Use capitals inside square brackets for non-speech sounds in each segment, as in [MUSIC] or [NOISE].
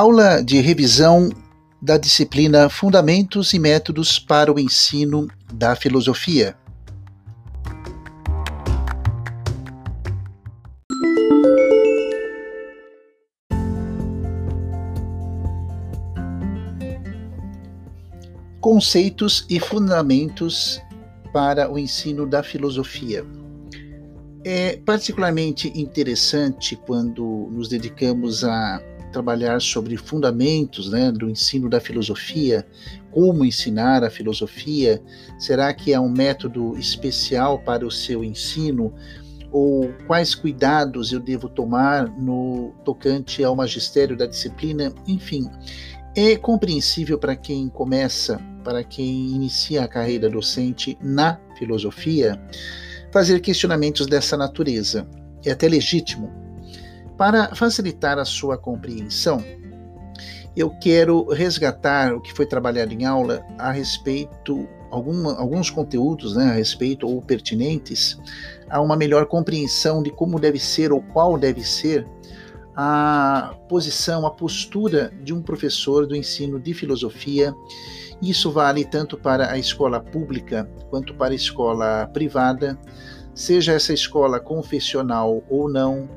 Aula de revisão da disciplina Fundamentos e Métodos para o Ensino da Filosofia. Conceitos e fundamentos para o ensino da filosofia. É particularmente interessante quando nos dedicamos a trabalhar sobre fundamentos né, do ensino da filosofia, como ensinar a filosofia, será que é um método especial para o seu ensino? Ou quais cuidados eu devo tomar no tocante ao magistério da disciplina? Enfim, é compreensível para quem começa, para quem inicia a carreira docente na filosofia, fazer questionamentos dessa natureza. É até legítimo, para facilitar a sua compreensão, eu quero resgatar o que foi trabalhado em aula a respeito, alguma, alguns conteúdos né, a respeito ou pertinentes a uma melhor compreensão de como deve ser ou qual deve ser a posição, a postura de um professor do ensino de filosofia. Isso vale tanto para a escola pública quanto para a escola privada, seja essa escola confessional ou não,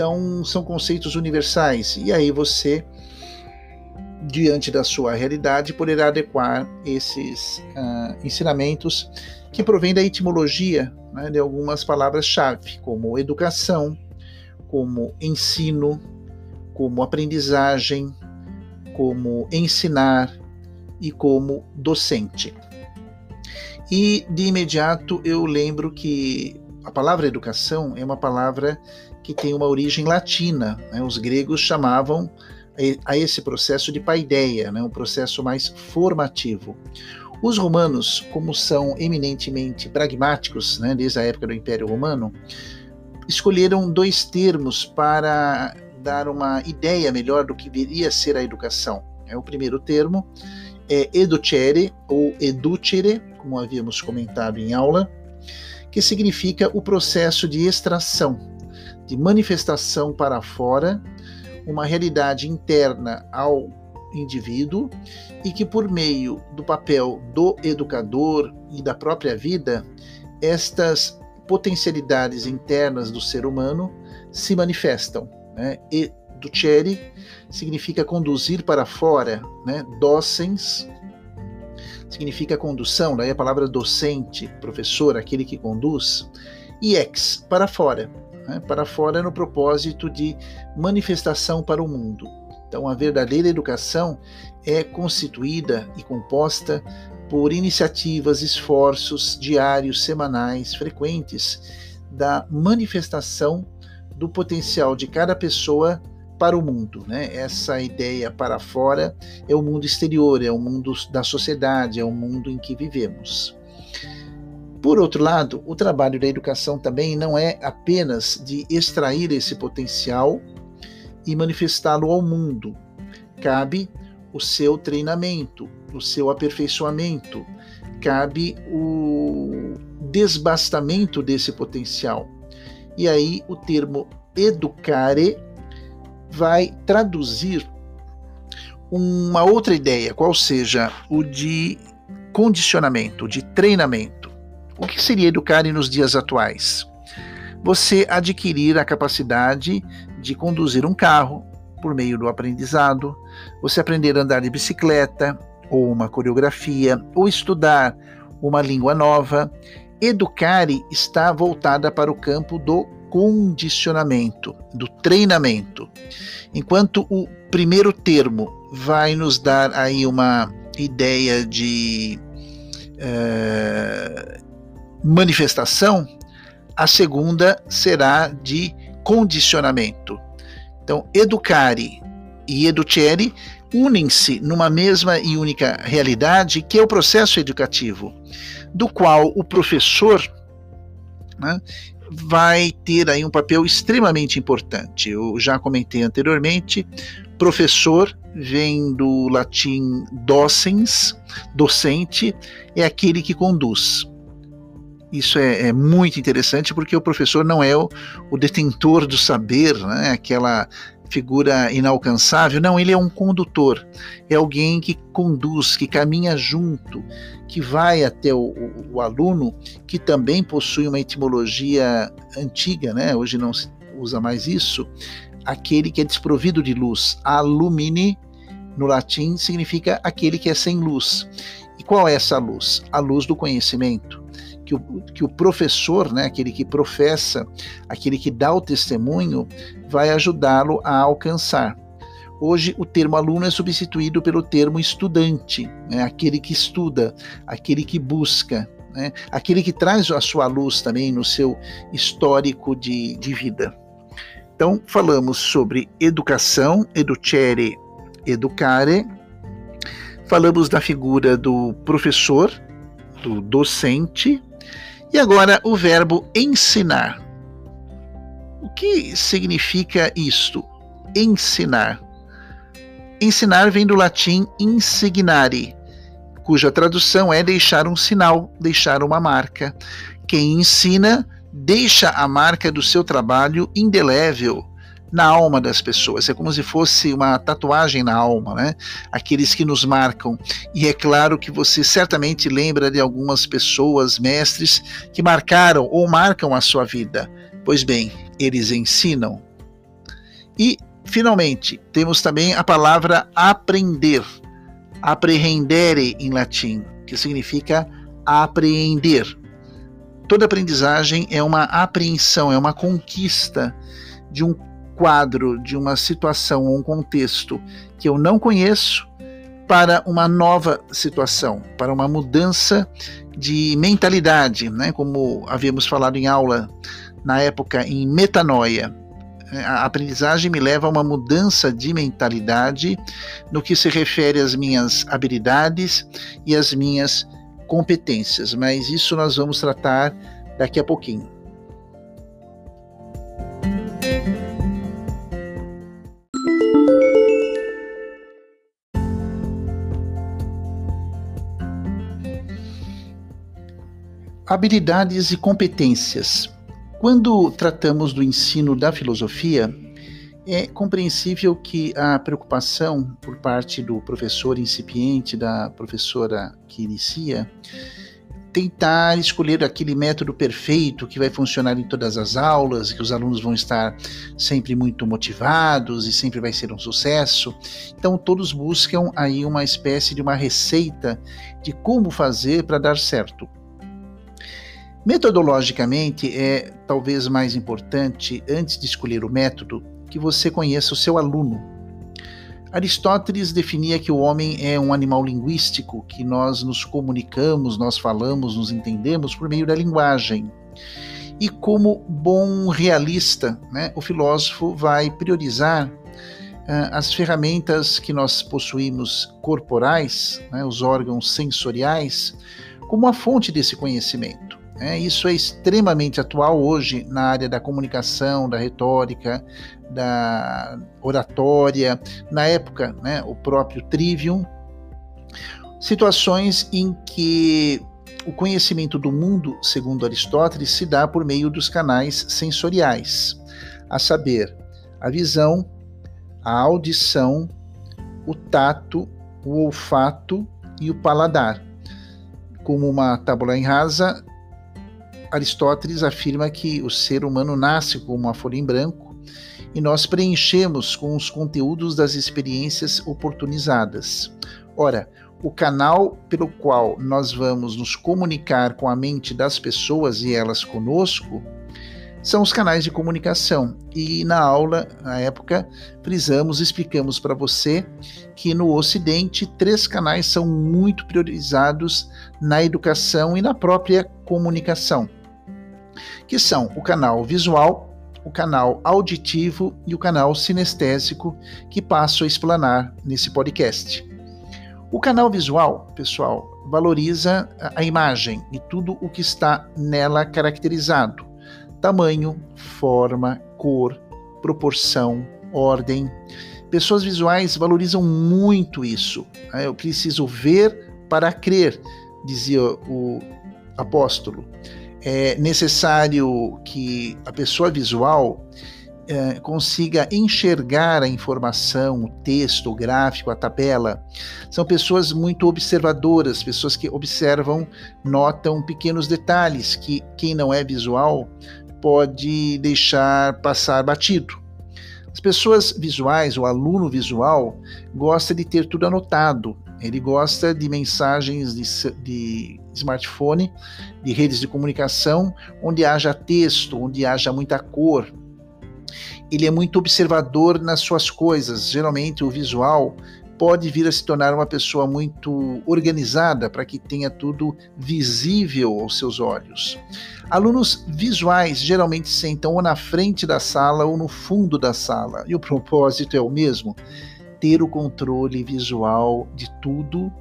então, são conceitos universais, e aí você, diante da sua realidade, poderá adequar esses uh, ensinamentos que provêm da etimologia né, de algumas palavras-chave, como educação, como ensino, como aprendizagem, como ensinar e como docente. E de imediato eu lembro que a palavra educação é uma palavra que tem uma origem latina. Né? Os gregos chamavam a esse processo de paideia, né? um processo mais formativo. Os romanos, como são eminentemente pragmáticos, né, desde a época do Império Romano, escolheram dois termos para dar uma ideia melhor do que viria a ser a educação. É o primeiro termo é educere ou educere, como havíamos comentado em aula, que significa o processo de extração, de manifestação para fora, uma realidade interna ao indivíduo e que, por meio do papel do educador e da própria vida, estas potencialidades internas do ser humano se manifestam. Né? Educere significa conduzir para fora, né? docens significa condução, daí a palavra docente, professor, aquele que conduz, e ex, para fora, né? para fora no propósito de manifestação para o mundo. Então, a verdadeira educação é constituída e composta por iniciativas, esforços diários, semanais, frequentes da manifestação do potencial de cada pessoa para o mundo. Né? Essa ideia para fora é o mundo exterior, é o mundo da sociedade, é o mundo em que vivemos. Por outro lado, o trabalho da educação também não é apenas de extrair esse potencial e manifestá-lo ao mundo. Cabe o seu treinamento, o seu aperfeiçoamento, cabe o desbastamento desse potencial. E aí o termo educare vai traduzir uma outra ideia, qual seja o de condicionamento, de treinamento. O que seria educar nos dias atuais? Você adquirir a capacidade de conduzir um carro por meio do aprendizado, você aprender a andar de bicicleta, ou uma coreografia, ou estudar uma língua nova. Educare está voltada para o campo do condicionamento, do treinamento. Enquanto o primeiro termo vai nos dar aí uma ideia de uh, manifestação, a segunda será de condicionamento. Então, educare e educere unem-se numa mesma e única realidade, que é o processo educativo, do qual o professor né, vai ter aí um papel extremamente importante. Eu já comentei anteriormente, professor vem do latim docens, docente, é aquele que conduz. Isso é, é, muito interessante porque o professor não é o, o detentor do saber, né? aquela figura inalcançável. Não, ele é um condutor, é alguém que conduz, que caminha junto, que vai até o, o, o aluno, que também possui uma etimologia antiga, né? hoje não se usa mais isso, aquele que é desprovido de luz. Alumine, no latim, significa aquele que é sem luz. E qual é essa luz? A luz do conhecimento. Que o, que o professor, né, aquele que professa, aquele que dá o testemunho, vai ajudá-lo a alcançar. Hoje, o termo aluno é substituído pelo termo estudante, né, aquele que estuda, aquele que busca, né, aquele que traz a sua luz também no seu histórico de, de vida. Então, falamos sobre educação, educere, educare, falamos da figura do professor, do docente, e agora o verbo ensinar. O que significa isto? Ensinar. Ensinar vem do latim insignare, cuja tradução é deixar um sinal, deixar uma marca. Quem ensina deixa a marca do seu trabalho indelével na alma das pessoas. É como se fosse uma tatuagem na alma, né? Aqueles que nos marcam. E é claro que você certamente lembra de algumas pessoas, mestres, que marcaram ou marcam a sua vida. Pois bem, eles ensinam. E, finalmente, temos também a palavra aprender. Apprehendere em latim, que significa apreender. Toda aprendizagem é uma apreensão, é uma conquista de um quadro, de uma situação ou um contexto que eu não conheço para uma nova situação, para uma mudança de mentalidade, né? como havíamos falado em aula na época em metanoia. A aprendizagem me leva a uma mudança de mentalidade no que se refere às minhas habilidades e às minhas competências, mas isso nós vamos tratar daqui a pouquinho. Habilidades e competências. Quando tratamos do ensino da filosofia, é compreensível que a preocupação por parte do professor incipiente, da professora que inicia, tentar escolher aquele método perfeito que vai funcionar em todas as aulas, que os alunos vão estar sempre muito motivados e sempre vai ser um sucesso. Então todos buscam aí uma espécie de uma receita de como fazer para dar certo. Metodologicamente, é talvez mais importante, antes de escolher o método, que você conheça o seu aluno. Aristóteles definia que o homem é um animal linguístico, que nós nos comunicamos, nós falamos, nos entendemos por meio da linguagem. E como bom realista, né, o filósofo vai priorizar uh, as ferramentas que nós possuímos corporais, né, os órgãos sensoriais, como a fonte desse conhecimento. É, isso é extremamente atual hoje na área da comunicação, da retórica, da oratória, na época, né, o próprio trivium. Situações em que o conhecimento do mundo, segundo Aristóteles, se dá por meio dos canais sensoriais, a saber, a visão, a audição, o tato, o olfato e o paladar. Como uma tábula em rasa, Aristóteles afirma que o ser humano nasce com uma folha em branco e nós preenchemos com os conteúdos das experiências oportunizadas. Ora, o canal pelo qual nós vamos nos comunicar com a mente das pessoas e elas conosco são os canais de comunicação. E na aula, na época, frisamos, explicamos para você que no Ocidente três canais são muito priorizados na educação e na própria comunicação que são o canal visual, o canal auditivo e o canal sinestésico, que passo a explanar nesse podcast. O canal visual, pessoal, valoriza a imagem e tudo o que está nela caracterizado: tamanho, forma, cor, proporção, ordem. Pessoas visuais valorizam muito isso. Né? Eu preciso ver para crer, dizia o apóstolo é necessário que a pessoa visual é, consiga enxergar a informação, o texto, o gráfico, a tabela. São pessoas muito observadoras, pessoas que observam, notam pequenos detalhes que quem não é visual pode deixar passar batido. As pessoas visuais, o aluno visual, gosta de ter tudo anotado. Ele gosta de mensagens de, de smartphone, de redes de comunicação, onde haja texto, onde haja muita cor, ele é muito observador nas suas coisas. Geralmente, o visual pode vir a se tornar uma pessoa muito organizada para que tenha tudo visível aos seus olhos. Alunos visuais geralmente sentam ou na frente da sala ou no fundo da sala, e o propósito é o mesmo: ter o controle visual de tudo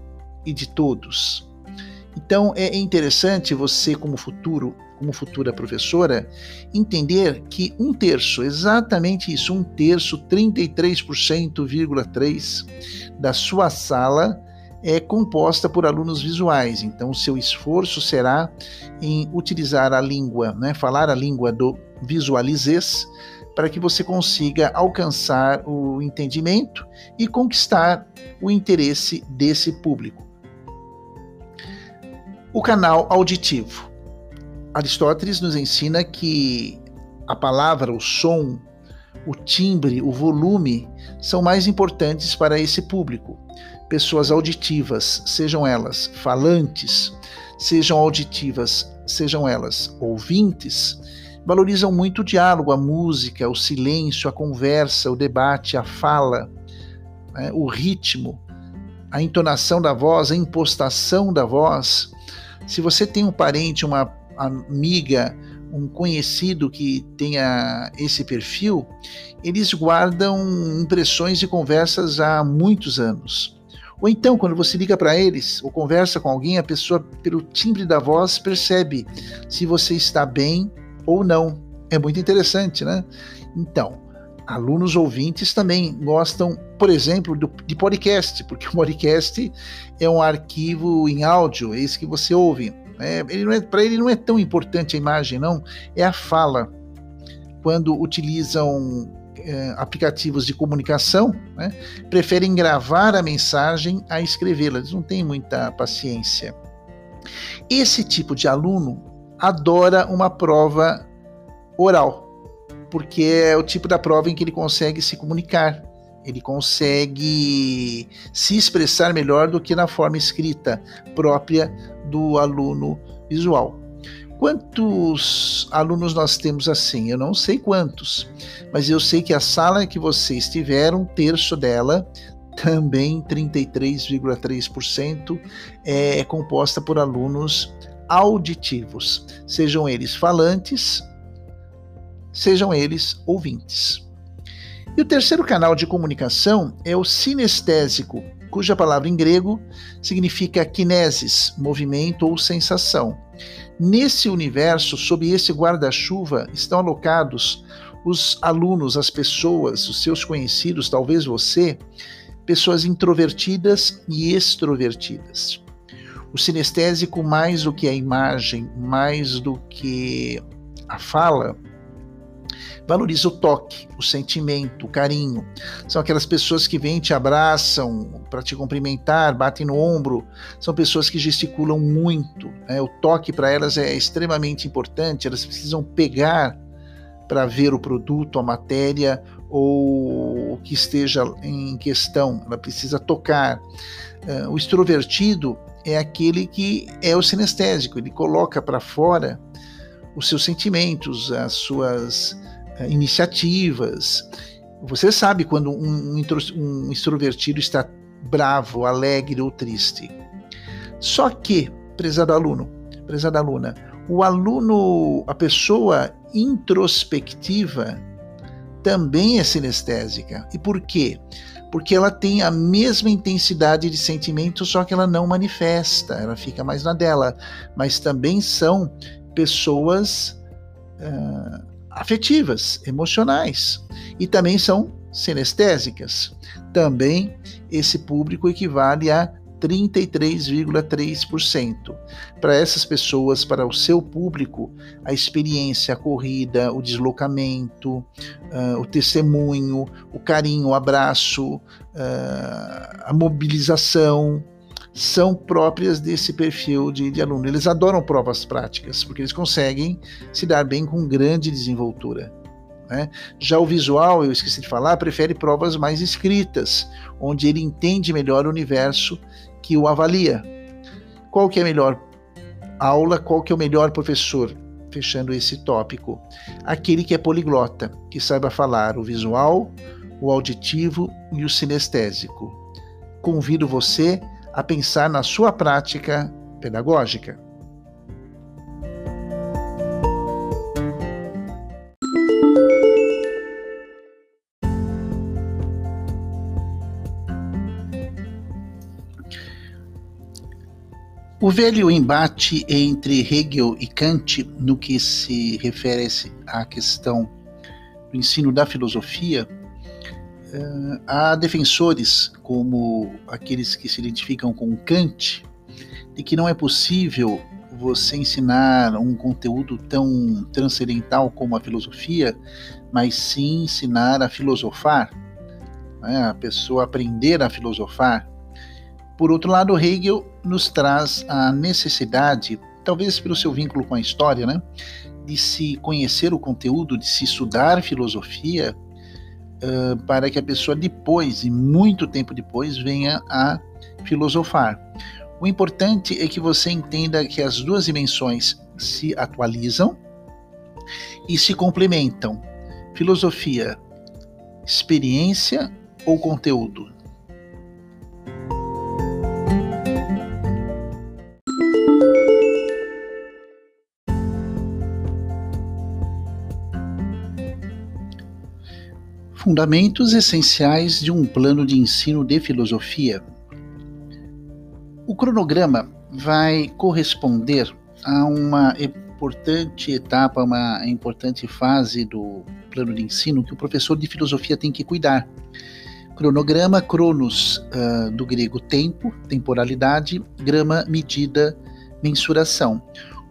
e de todos. Então é interessante você, como futuro como futura professora, entender que um terço, exatamente isso, um terço, 33,3% da sua sala é composta por alunos visuais. Então, seu esforço será em utilizar a língua, né, falar a língua do visualizes, para que você consiga alcançar o entendimento e conquistar o interesse desse público. O canal auditivo. Aristóteles nos ensina que a palavra, o som, o timbre, o volume são mais importantes para esse público. Pessoas auditivas, sejam elas falantes, sejam auditivas, sejam elas ouvintes, valorizam muito o diálogo, a música, o silêncio, a conversa, o debate, a fala, né, o ritmo, a entonação da voz, a impostação da voz. Se você tem um parente, uma amiga, um conhecido que tenha esse perfil, eles guardam impressões de conversas há muitos anos. Ou então, quando você liga para eles ou conversa com alguém, a pessoa, pelo timbre da voz, percebe se você está bem ou não. É muito interessante, né? Então, alunos ouvintes também gostam, por exemplo, do, de podcast, porque o podcast é um arquivo em áudio, é isso que você ouve. É, ele é, Para ele não é tão importante a imagem, não, é a fala. Quando utilizam é, aplicativos de comunicação, né, preferem gravar a mensagem a escrevê-la, eles não têm muita paciência. Esse tipo de aluno adora uma prova oral, porque é o tipo da prova em que ele consegue se comunicar, ele consegue se expressar melhor do que na forma escrita própria do aluno visual. Quantos alunos nós temos assim? Eu não sei quantos, mas eu sei que a sala que vocês tiveram, um terço dela, também 33,3%, é composta por alunos auditivos, sejam eles falantes, sejam eles ouvintes. E o terceiro canal de comunicação é o sinestésico, cuja palavra em grego significa kinesis, movimento ou sensação. Nesse universo, sob esse guarda-chuva, estão alocados os alunos, as pessoas, os seus conhecidos, talvez você, pessoas introvertidas e extrovertidas. O sinestésico, mais do que a imagem, mais do que a fala, valoriza o toque, o sentimento, o carinho. São aquelas pessoas que vêm, te abraçam para te cumprimentar, batem no ombro. São pessoas que gesticulam muito. Né? O toque para elas é extremamente importante. Elas precisam pegar para ver o produto, a matéria ou o que esteja em questão. Ela precisa tocar. Uh, o extrovertido é aquele que é o sinestésico. Ele coloca para fora os seus sentimentos, as suas eh, iniciativas. Você sabe quando um, um extrovertido está bravo, alegre ou triste. Só que, prezado aluno, prezada aluna, o aluno, a pessoa introspectiva também é sinestésica. E por quê? Porque ela tem a mesma intensidade de sentimento, só que ela não manifesta, ela fica mais na dela. Mas também são pessoas uh, afetivas, emocionais e também são sinestésicas. Também esse público equivale a 33,3%. Para essas pessoas, para o seu público, a experiência, a corrida, o deslocamento, uh, o testemunho, o carinho, o abraço, uh, a mobilização, são próprias desse perfil de, de, aluno. Eles adoram provas práticas, porque eles conseguem se dar bem com grande desenvoltura. Né? Já o visual, eu esqueci de falar, prefere provas mais escritas, onde ele entende melhor o universo que o avalia. Qual que é a melhor aula, qual que é o melhor professor? Fechando esse tópico. Aquele que é poliglota, que saiba falar o visual, o auditivo e o sinestésico. Convido você a pensar na sua prática pedagógica. O velho embate entre Hegel e Kant, no que se refere à questão do ensino da filosofia, uh, há defensores, como aqueles que se identificam com Kant, de que não é possível você ensinar um conteúdo tão transcendental como a filosofia, mas sim ensinar a filosofar, né? a pessoa aprender a filosofar. Por outro lado, Hegel nos traz a necessidade, talvez pelo seu vínculo com a história, né, de se conhecer o conteúdo, de se estudar filosofia, para que a pessoa depois, e muito tempo depois, venha a filosofar. O importante é que você entenda que as duas dimensões se atualizam e se complementam. Filosofia, experiência ou conteúdo? Fundamentos essenciais de um plano de ensino de filosofia. O cronograma vai corresponder a uma importante etapa, uma importante fase do plano de ensino que o professor de filosofia tem que cuidar. Cronograma, cronos, uh, do grego tempo, temporalidade, grama, medida, mensuração.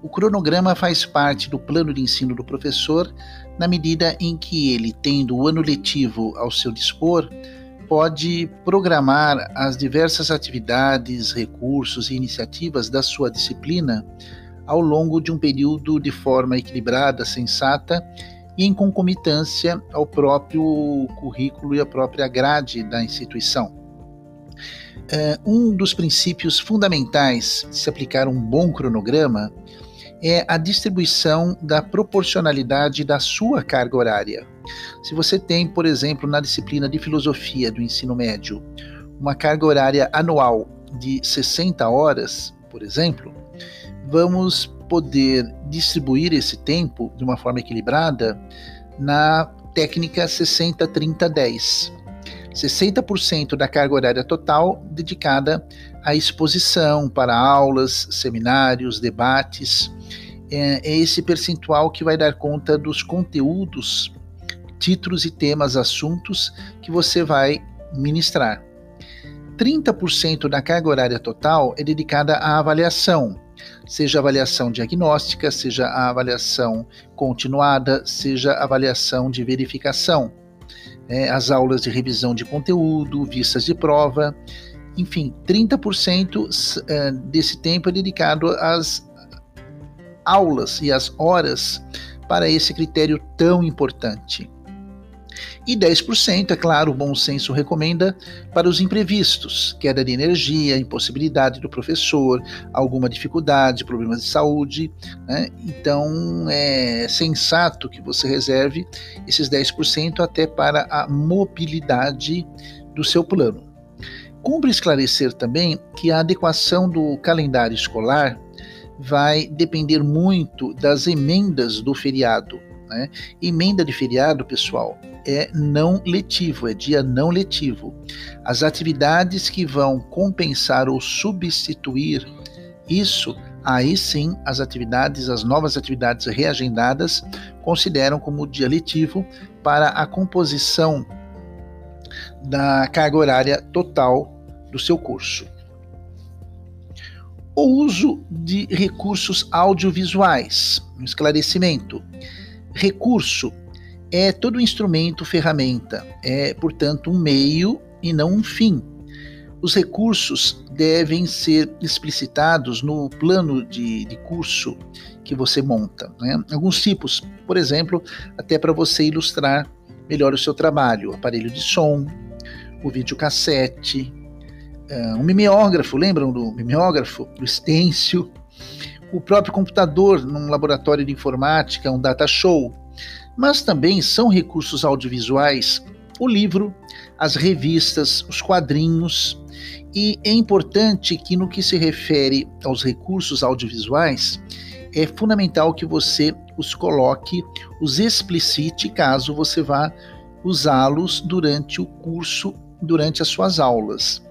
O cronograma faz parte do plano de ensino do professor na medida em que ele, tendo o ano letivo ao seu dispor, pode programar as diversas atividades, recursos e iniciativas da sua disciplina ao longo de um período de forma equilibrada, sensata e em concomitância ao próprio currículo e à própria grade da instituição. Uh, um dos princípios fundamentais de se aplicar um bom cronograma é a distribuição da proporcionalidade da sua carga horária. Se você tem, por exemplo, na disciplina de filosofia do ensino médio, uma carga horária anual de 60 horas, por exemplo, vamos poder distribuir esse tempo de uma forma equilibrada na técnica 60-30-10. 60% da carga horária total dedicada à exposição para aulas, seminários, debates, é, é esse percentual que vai dar conta dos conteúdos, títulos e temas, assuntos que você vai ministrar. 30% da carga horária total é dedicada à avaliação, seja avaliação diagnóstica, seja a avaliação continuada, seja avaliação de verificação. É, as aulas de revisão de conteúdo, vistas de prova, enfim, 30% é, desse tempo é dedicado às aulas e as horas para esse critério tão importante. E 10%, é claro, o bom senso recomenda para os imprevistos, queda de energia, impossibilidade do professor, alguma dificuldade, problemas de saúde. Né? Então é sensato que você reserve esses 10% até para a mobilidade do seu plano. Cumpre esclarecer também que a adequação do calendário escolar vai depender muito das emendas do feriado. Né? Emenda de feriado, pessoal, é não letivo, é dia não letivo. As atividades que vão compensar ou substituir isso, aí sim as atividades, as novas atividades reagendadas, consideram como dia letivo para a composição da carga horária total do seu curso. O uso de recursos audiovisuais. Um esclarecimento. Recurso é todo instrumento, ferramenta, é, portanto, um meio e não um fim. Os recursos devem ser explicitados no plano de, de curso que você monta. Né? Alguns tipos, por exemplo, até para você ilustrar melhor o seu trabalho: aparelho de som, o videocassete, uh, um mimeógrafo, lembram do mimeógrafo? Do estêncil, o próprio computador num laboratório de informática, um data show. Mas também são recursos audiovisuais o livro, as revistas, os quadrinhos. E é importante que, no que se refere aos recursos audiovisuais, é fundamental que você os coloque, os explicite, caso você vá usá-los durante o curso, durante as suas aulas.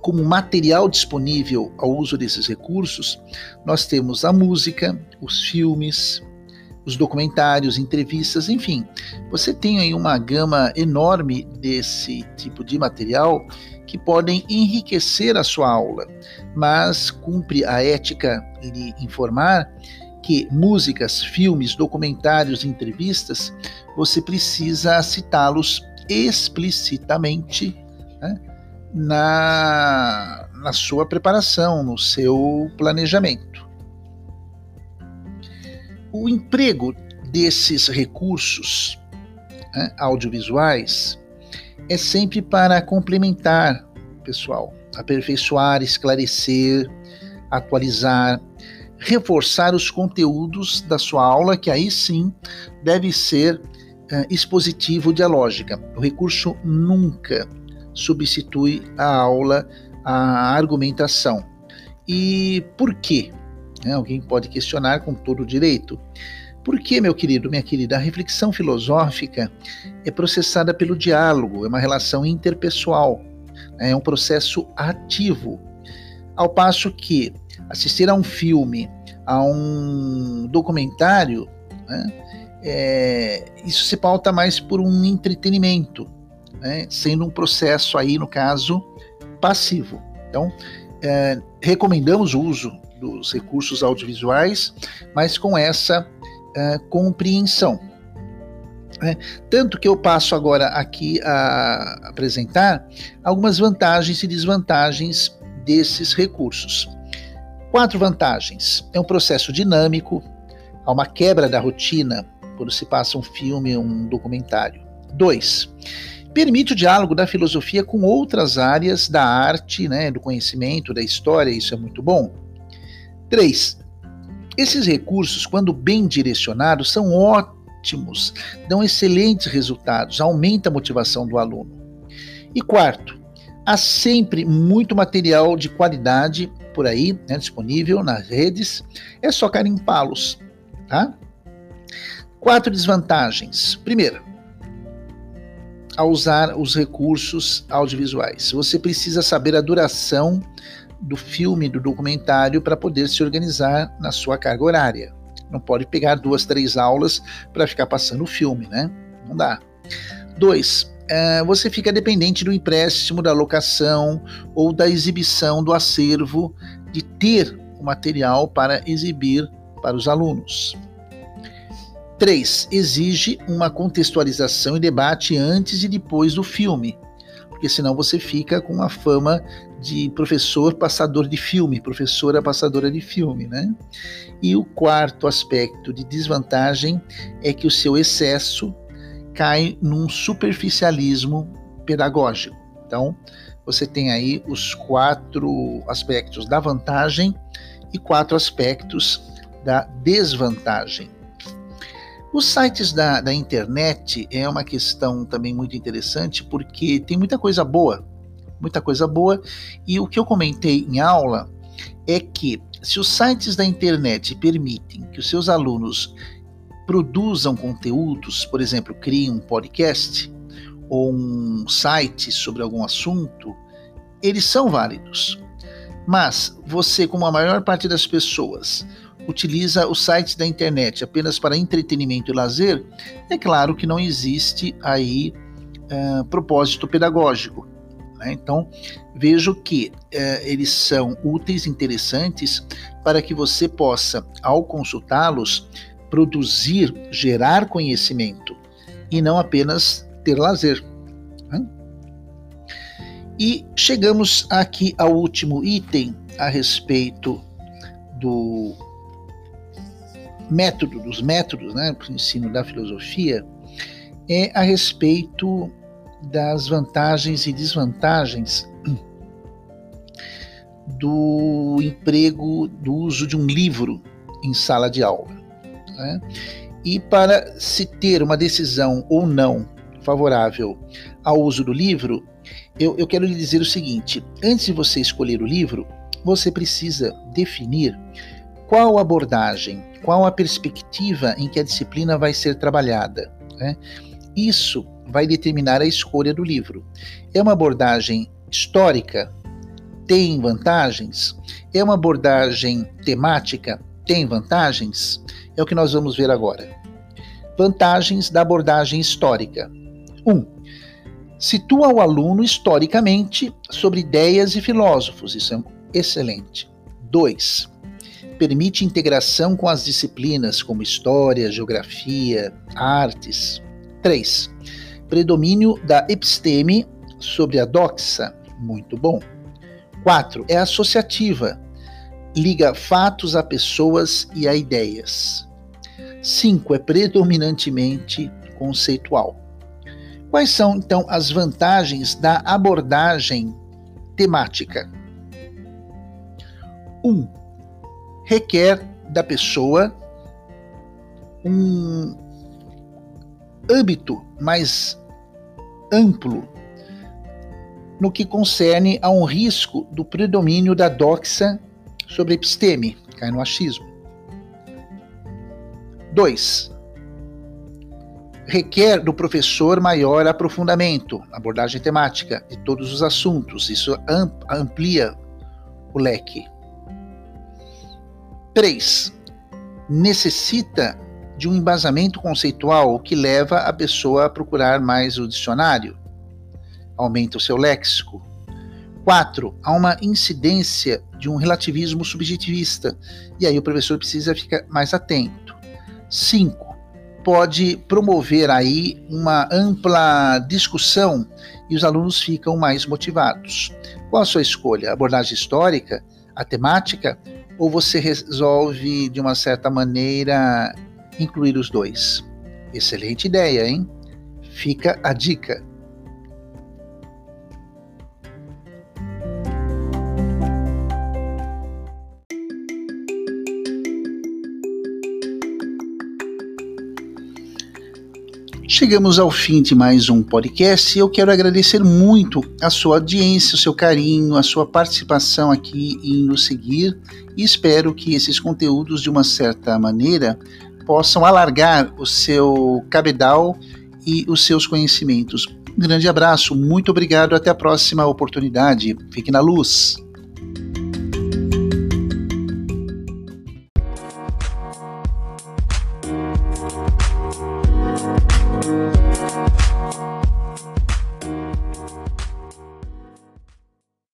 Como material disponível ao uso desses recursos, nós temos a música, os filmes, os documentários, entrevistas, enfim. Você tem aí uma gama enorme desse tipo de material que podem enriquecer a sua aula, mas cumpre a ética lhe informar que músicas, filmes, documentários, entrevistas, você precisa citá-los explicitamente né, na, na sua preparação, no seu planejamento. O emprego desses recursos né, audiovisuais é sempre para complementar, pessoal, aperfeiçoar, esclarecer, atualizar, reforçar os conteúdos da sua aula, que aí sim deve ser uh, expositivo dialógica. O recurso nunca substitui a aula, a argumentação. E por quê? Né? Alguém pode questionar com todo direito. Por que, meu querido, minha querida, a reflexão filosófica é processada pelo diálogo, é uma relação interpessoal, né? é um processo ativo. Ao passo que assistir a um filme, a um documentário, né? é, isso se pauta mais por um entretenimento, né? sendo um processo aí, no caso, passivo. Então, é, recomendamos o uso dos recursos audiovisuais, mas com essa uh, compreensão. É, tanto que eu passo agora aqui a apresentar algumas vantagens e desvantagens desses recursos. Quatro vantagens: é um processo dinâmico, há uma quebra da rotina quando se passa um filme, um documentário. Dois, permite o diálogo da filosofia com outras áreas da arte, né, do conhecimento, da história, isso é muito bom. 3. Esses recursos, quando bem direcionados, são ótimos, dão excelentes resultados, aumenta a motivação do aluno. E quarto, há sempre muito material de qualidade por aí, né, disponível nas redes, é só carimpá-los, tá? Quatro desvantagens. Primeira, ao usar os recursos audiovisuais, você precisa saber a duração do filme, do documentário, para poder se organizar na sua carga horária. Não pode pegar duas, três aulas para ficar passando o filme, né? Não dá. Dois, é, você fica dependente do empréstimo, da locação ou da exibição do acervo, de ter o material para exibir para os alunos. 3. Exige uma contextualização e debate antes e depois do filme, porque senão você fica com a fama de professor passador de filme, professora passadora de filme, né? E o quarto aspecto de desvantagem é que o seu excesso cai num superficialismo pedagógico. Então, você tem aí os quatro aspectos da vantagem e quatro aspectos da desvantagem. Os sites da, da internet é uma questão também muito interessante porque tem muita coisa boa muita coisa boa. E o que eu comentei em aula é que se os sites da internet permitem que os seus alunos produzam conteúdos, por exemplo, criem um podcast ou um site sobre algum assunto, eles são válidos. Mas você, como a maior parte das pessoas, utiliza os sites da internet apenas para entretenimento e lazer, é claro que não existe aí propósito pedagógico Né? Então, vejo que eles são úteis, interessantes, para que você possa, ao consultá-los, produzir, gerar conhecimento e não apenas ter lazer. Né? E chegamos aqui ao último item a respeito do método, dos métodos né, para o ensino da filosofia, é a respeito das vantagens e desvantagens [CLEARS THROAT] do emprego, do uso de um livro em sala de aula. Né? E para se ter uma decisão ou não favorável ao uso do livro, eu, eu quero lhe dizer o seguinte: antes de você escolher o livro, você precisa definir qual abordagem, qual a perspectiva em que a disciplina vai ser trabalhada. Né? Isso vai determinar a escolha do livro. É uma abordagem histórica? Tem vantagens? É uma abordagem temática? Tem vantagens? É o que nós vamos ver agora. Vantagens da abordagem histórica. 1. Um, situa o aluno historicamente sobre ideias e filósofos. Isso é excelente. 2. Permite integração com as disciplinas como história, geografia, artes. 3 predomínio da episteme sobre a doxa, muito bom. 4. É associativa, liga fatos a pessoas e a ideias. 5. É predominantemente conceitual. Quais são então as vantagens da abordagem temática? 1. Um, requer da pessoa um âmbito mais amplo no que concerne a um risco do predomínio da doxa sobre a episteme, cai no achismo. 2. Requer do professor maior aprofundamento, abordagem temática de todos os assuntos. Isso amplia o leque. 3. Necessita de um embasamento conceitual, que leva a pessoa a procurar mais o dicionário, aumenta o seu léxico. 4. Há uma incidência de um relativismo subjetivista, e aí o professor precisa ficar mais atento. 5. Pode promover aí uma ampla discussão e os alunos ficam mais motivados. Qual a sua escolha? Abordagem histórica, a temática, ou você resolve de uma certa maneira incluir os dois. Excelente ideia, hein? Fica a dica. Chegamos ao fim de mais um podcast e eu quero agradecer muito a sua audiência, o seu carinho, a sua participação aqui em nos seguir e espero que esses conteúdos, de uma certa maneira, possam alargar o seu cabedal e os seus conhecimentos. Um grande abraço, muito obrigado, até a próxima oportunidade. Fique na luz.